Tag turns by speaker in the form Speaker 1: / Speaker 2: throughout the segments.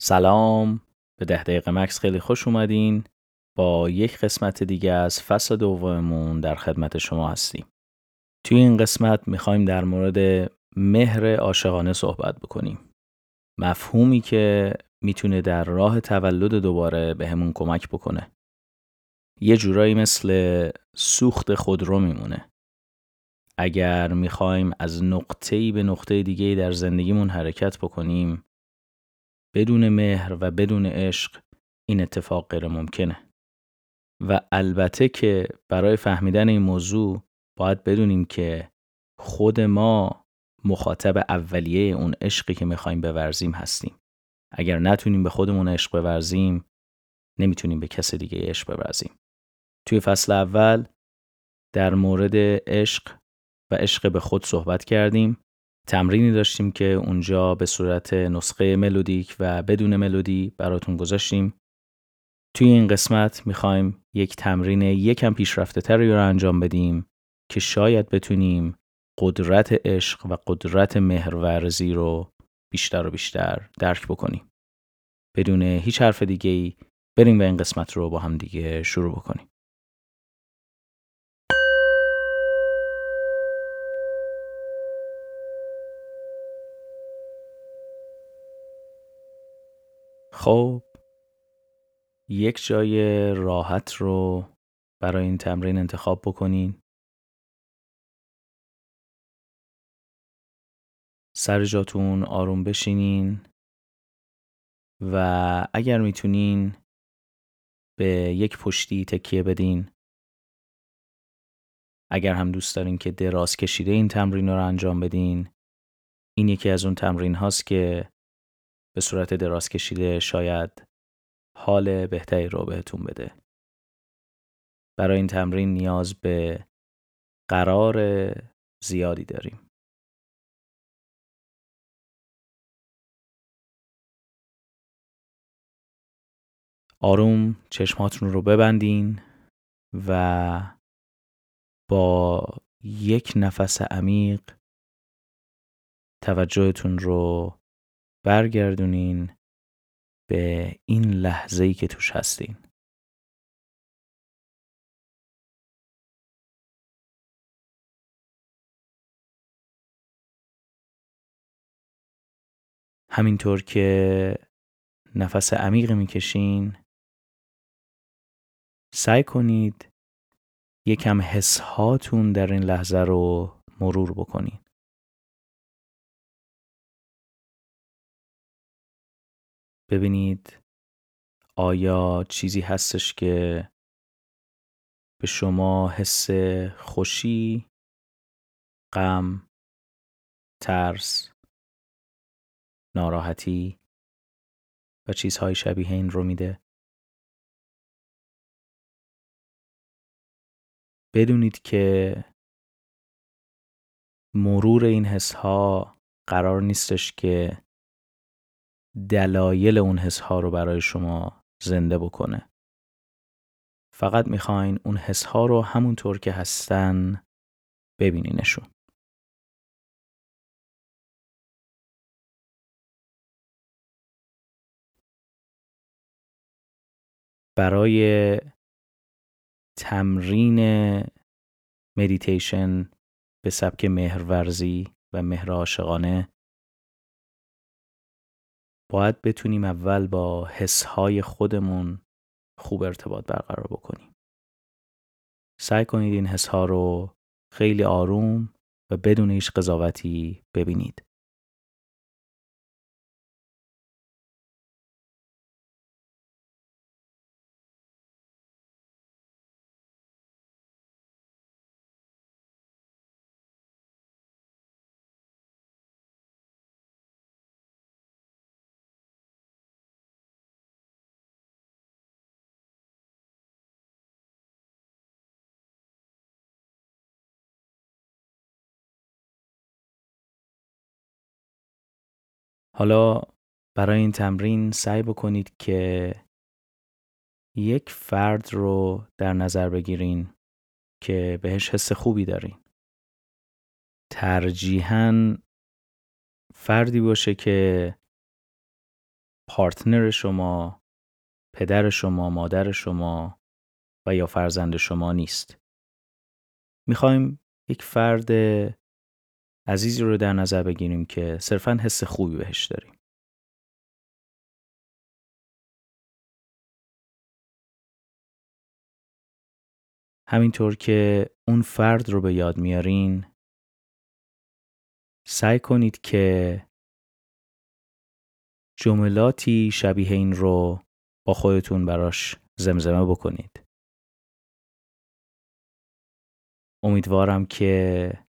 Speaker 1: سلام. به ده دقیقه مکس خیلی خوش اومدین. با یک قسمت دیگه از فصل دوممون در خدمت شما هستیم. توی این قسمت می‌خوایم در مورد مهر عاشقانه صحبت بکنیم. مفهومی که می‌تونه در راه تولد دوباره بهمون کمک بکنه. یه جورایی مثل سوخت خودرو میمونه. اگر می‌خوایم از نقطه‌ای به نقطه دیگه در زندگیمون حرکت بکنیم بدون مهر و بدون عشق این اتفاق غیر ممکنه. و البته که برای فهمیدن این موضوع باید بدونیم که خود ما مخاطب اولیه اون عشقی که می‌خوایم بورزیم هستیم. اگر نتونیم به خودمون عشق بورزیم نمی‌تونیم به کس دیگه عشق بورزیم. توی فصل اول در مورد عشق و عشق به خود صحبت کردیم. تمرینی داشتیم که اونجا به صورت نسخه ملودیک و بدون ملودی براتون گذاشتیم توی این قسمت می‌خوایم یک تمرین یکم پیشرفته تری رو انجام بدیم که شاید بتونیم قدرت عشق و قدرت مهرورزی رو بیشتر و بیشتر درک بکنیم. بدون هیچ حرف دیگه ای بریم و این قسمت رو با هم دیگه شروع بکنیم. خب یک جای راحت رو برای این تمرین انتخاب بکنین. سر جاتون آروم بشینین و اگر می‌تونین به یک پشتی تکیه بدین. اگر هم دوست دارین که دراز کشیده این تمرین رو انجام بدین این یکی از اون تمرین هاست که به صورت دراز کشیده شاید حال بهتری رو بهتون بده. برای این تمرین نیاز به قرار زیادی داریم. آروم چشماتون رو ببندین و با یک نفس عمیق توجهتون رو برگردونین به این لحظه ای که توش هستین. همینطور که نفس عمیق می‌کشین سعی کنید یکم حس هاتون در این لحظه رو مرور بکنید. ببینید آیا چیزی هستش که به شما حس خوشی، غم، ترس، ناراحتی و چیزهای شبیه این رو میده؟ بدونید که مرور این حس ها قرار نیستش که دلایل اون حس ها رو برای شما زنده بکنه. فقط می‌خواین اون حس ها رو همونطور که هستن ببینینشون. برای تمرین مدیتیشن به سبک مهرورزی و مهر عاشقانه باید بتونیم اول با حسهای خودمون خوب ارتباط برقرار بکنیم. سعی کنید این حسها رو خیلی آروم و بدون هیچ قضاوتی ببینید. حالا برای این تمرین سعی بکنید که یک فرد رو در نظر بگیرین که بهش حس خوبی دارین. ترجیحاً فردی باشه که پارتنر شما، پدر شما، مادر شما و یا فرزند شما نیست. می‌خوایم یک فرد عزیزی رو در نظر بگیریم که صرفا حس خوبی بهش داریم. همینطور که اون فرد رو به یاد میارین سعی کنید که جملاتی شبیه این رو با خودتون براش زمزمه بکنید. امیدوارم که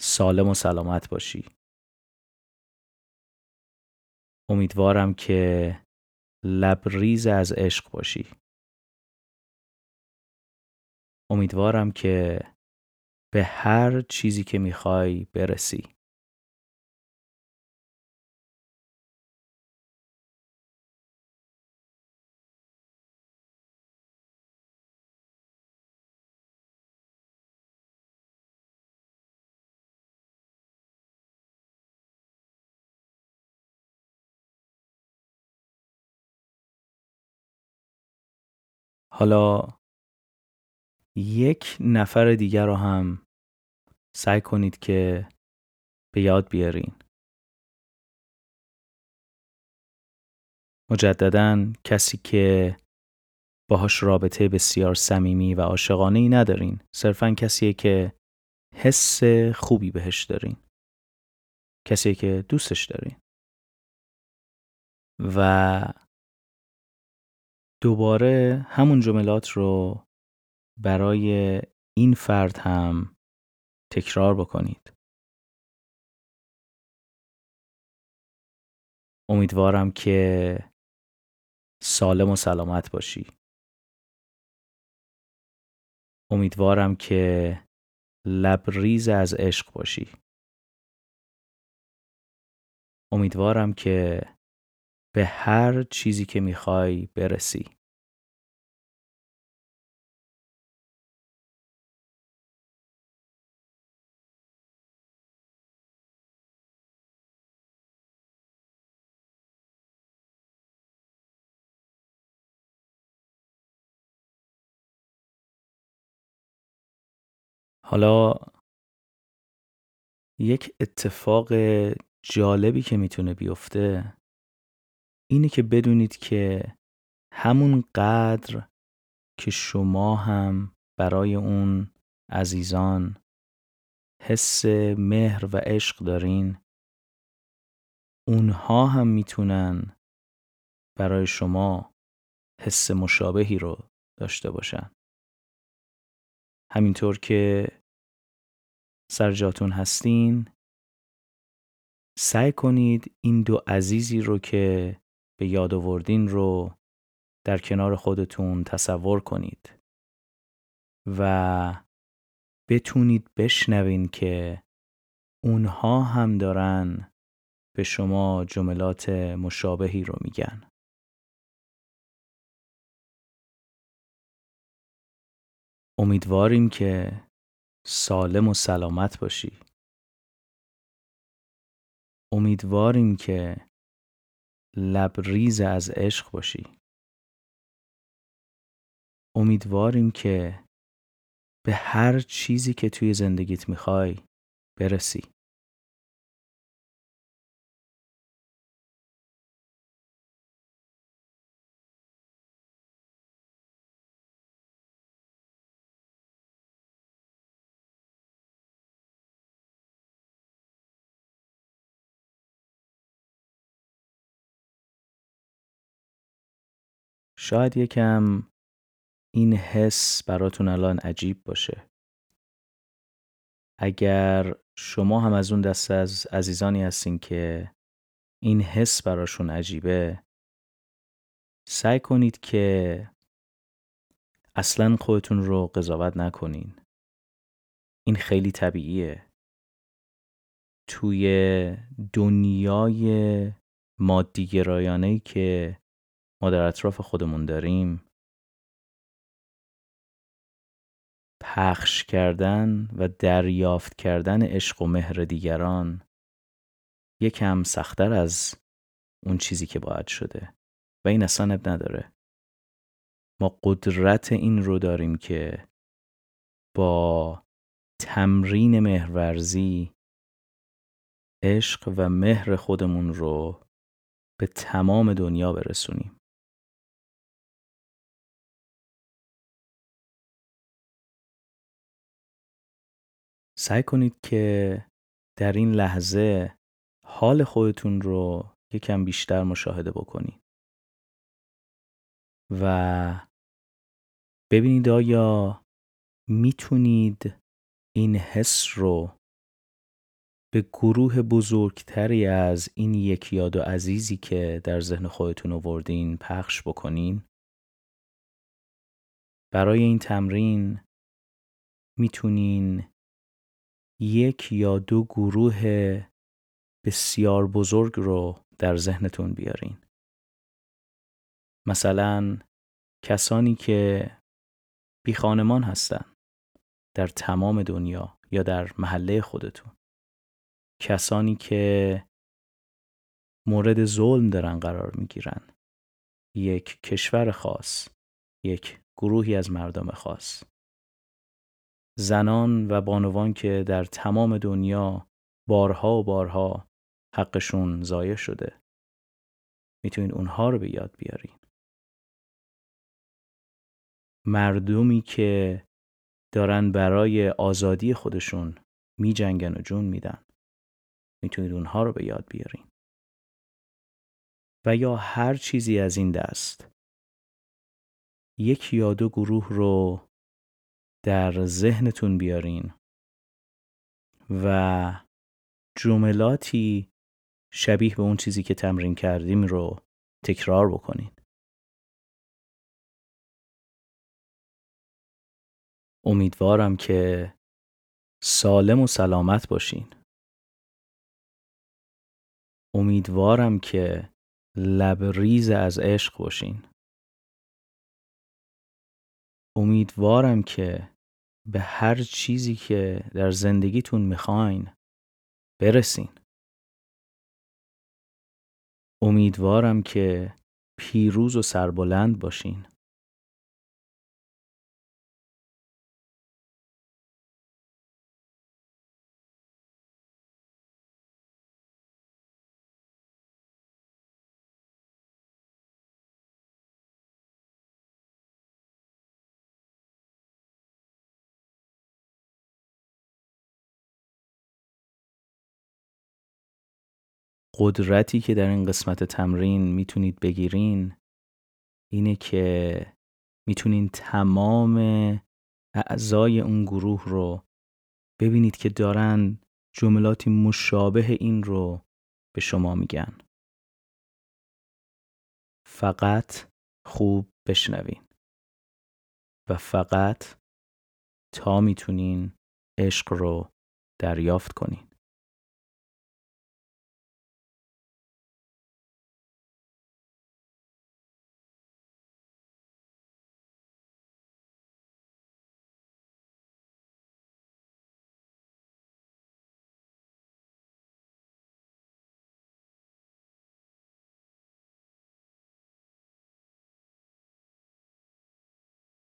Speaker 1: سالم و سلامت باشی. امیدوارم که لبریز از عشق باشی. امیدوارم که به هر چیزی که می‌خوای برسی. حالا یک نفر دیگر رو هم سعی کنید که به یاد بیارین. مجددا کسی که باهاش رابطه بسیار صمیمی و عاشقانه ای ندارین صرفا کسیه که حس خوبی بهش دارین کسی که دوستش دارین و دوباره همون جملات رو برای این فرد هم تکرار بکنید. امیدوارم که سالم و سلامت باشی. امیدوارم که لبریز از عشق باشی. امیدوارم که به هر چیزی که می‌خوای برسی. حالا یک اتفاق جالبی که می‌تونه بیفته اینه که بدونید که همون قدر که شما هم برای اون عزیزان حس مهر و عشق دارین اونها هم می‌تونن برای شما حس مشابهی رو داشته باشن. همینطور که سر جاتون هستین سعی کنید این دو عزیزی رو که به یاد آوردین رو در کنار خودتون تصور کنید و بتونید بشنوین که اونها هم دارن به شما جملات مشابهی رو میگن. امیدواریم که سالم و سلامت باشی. امیدواریم که لبریز از عشق باشی. امیدواریم که به هر چیزی که توی زندگیت می‌خوای برسی. شاید یکم این حس براتون الان عجیب باشه. اگر شما هم از اون دسته از عزیزانی هستین که این حس براشون عجیبه سعی کنید که اصلا خودتون رو قضاوت نکنین. این خیلی طبیعیه. توی دنیای مادی گرایانه که ما در اطراف خودمون داریم. پخش کردن و دریافت کردن عشق و مهر دیگران یکم سختتر از اون چیزی که باید شده و این اصلا نداره. ما قدرت این رو داریم که با تمرین مهرورزی عشق و مهر خودمون رو به تمام دنیا برسونیم. سعی کنید که در این لحظه حال خودتون رو یکم بیشتر مشاهده بکنید. و ببینید آیا می‌تونید این حس رو به گروه بزرگتری از این یک یاد و عزیزی که در ذهن خودتون آوردین پخش بکنین؟ برای این تمرین می‌تونین یک یا دو گروه بسیار بزرگ رو در ذهنتون بیارین. مثلا کسانی که بی خانمان هستن در تمام دنیا یا در محله خودتون. کسانی که مورد ظلم دارن قرار می‌گیرن. یک کشور خاص یک گروهی از مردم خاص. زنان و بانوان که در تمام دنیا بارها و بارها حقشون ضایع شده. می‌تونید اونها رو به یاد بیارین. مردمی که دارن برای آزادی خودشون می جنگن و جون میدن. می‌تونید اونها رو به یاد بیارین. و یا هر چیزی از این دست. یک یا دو گروه رو در ذهنتون بیارین و جملاتی شبیه به اون چیزی که تمرین کردیم رو تکرار بکنین. امیدوارم که سالم و سلامت باشین. امیدوارم که لبریز از عشق باشین. امیدوارم که به هر چیزی که در زندگیتون می‌خواین برسین. امیدوارم که پیروز و سربلند باشین. قدرتی که در این قسمت تمرین می‌تونید بگیرین اینه که می‌تونین تمام اعضای اون گروه رو ببینید که دارن جملاتی مشابه این رو به شما میگن. فقط خوب بشنوین و فقط تا می‌تونین عشق رو دریافت کنین.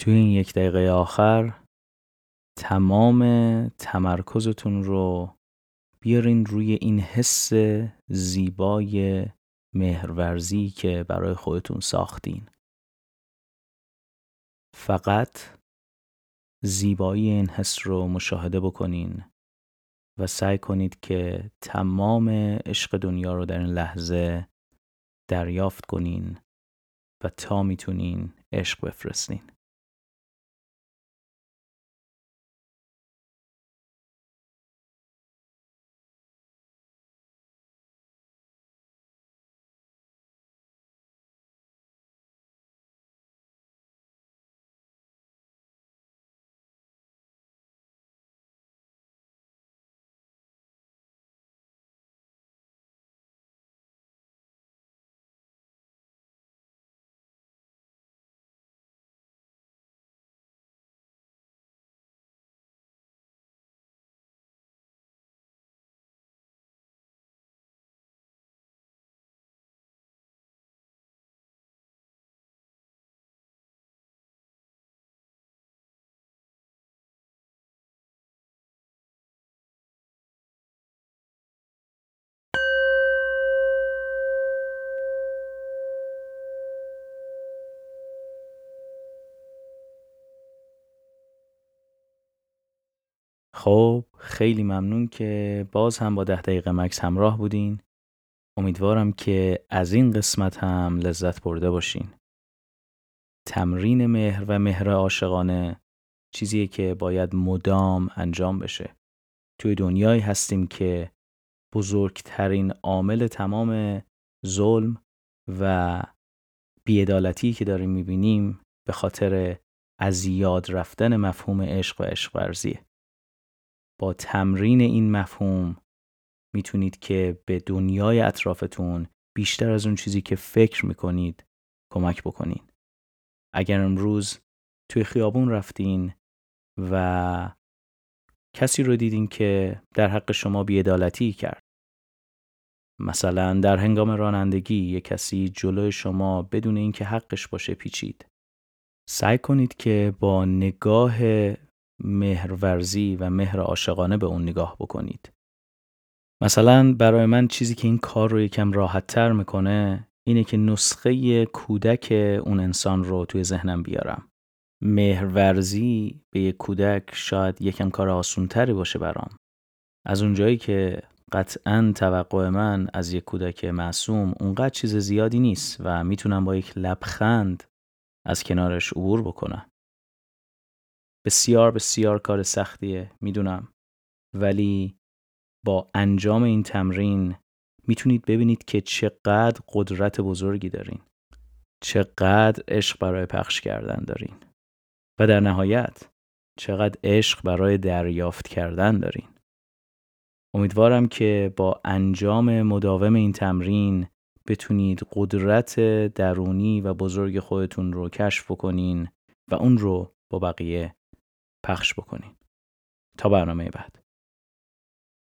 Speaker 1: توی این یک دقیقه آخر تمام تمرکزتون رو بیارین روی این حس زیبای مهرورزی که برای خودتون ساختین. فقط زیبایی این حس رو مشاهده بکنین و سعی کنید که تمام عشق دنیا رو در این لحظه دریافت کنین و تا می‌تونین عشق بفرستین. خب خیلی ممنون که باز هم با ده دقیقه مکس همراه بودین. امیدوارم که از این قسمت هم لذت برده باشین. تمرین مهر و مهر عاشقانه چیزیه که باید مدام انجام بشه. توی دنیایی هستیم که بزرگترین عامل تمام ظلم و بیعدالتی که داریم می‌بینیم به خاطر از یاد رفتن مفهوم عشق و عشق ورزیه. با تمرین این مفهوم می‌تونید که به دنیای اطرافتون بیشتر از اون چیزی که فکر می‌کنید کمک بکنین. اگر امروز توی خیابون رفتین و کسی رو دیدین که در حق شما بیعدالتی کرد مثلا در هنگام رانندگی یک کسی جلوی شما بدون اینکه حقش باشه پیچید سعی کنید که با نگاه مهرورزی و مهر عاشقانه به اون نگاه بکنید. مثلا برای من چیزی که این کار رو یکم راحت تر می‌کنه اینه که نسخه کودک اون انسان رو توی ذهنم بیارم. مهرورزی به یک کودک شاید یکم کار آسونتری باشه برام. از اونجایی که قطعا توقع من از یک کودک معصوم اونقدر چیز زیادی نیست و می‌تونم با یک لبخند از کنارش عبور بکنم. بسیار بسیار کار سختیه می‌دونم. ولی با انجام این تمرین می‌تونید ببینید که چقدر قدرت بزرگی دارین. چقدر عشق برای پخش کردن دارین. و در نهایت چقدر عشق برای دریافت کردن دارین. امیدوارم که با انجام مداوم این تمرین بتونید قدرت درونی و بزرگ خودتون رو کشف بکنین و اون رو با بقیه پخش بکنین. تا برنامه بعد.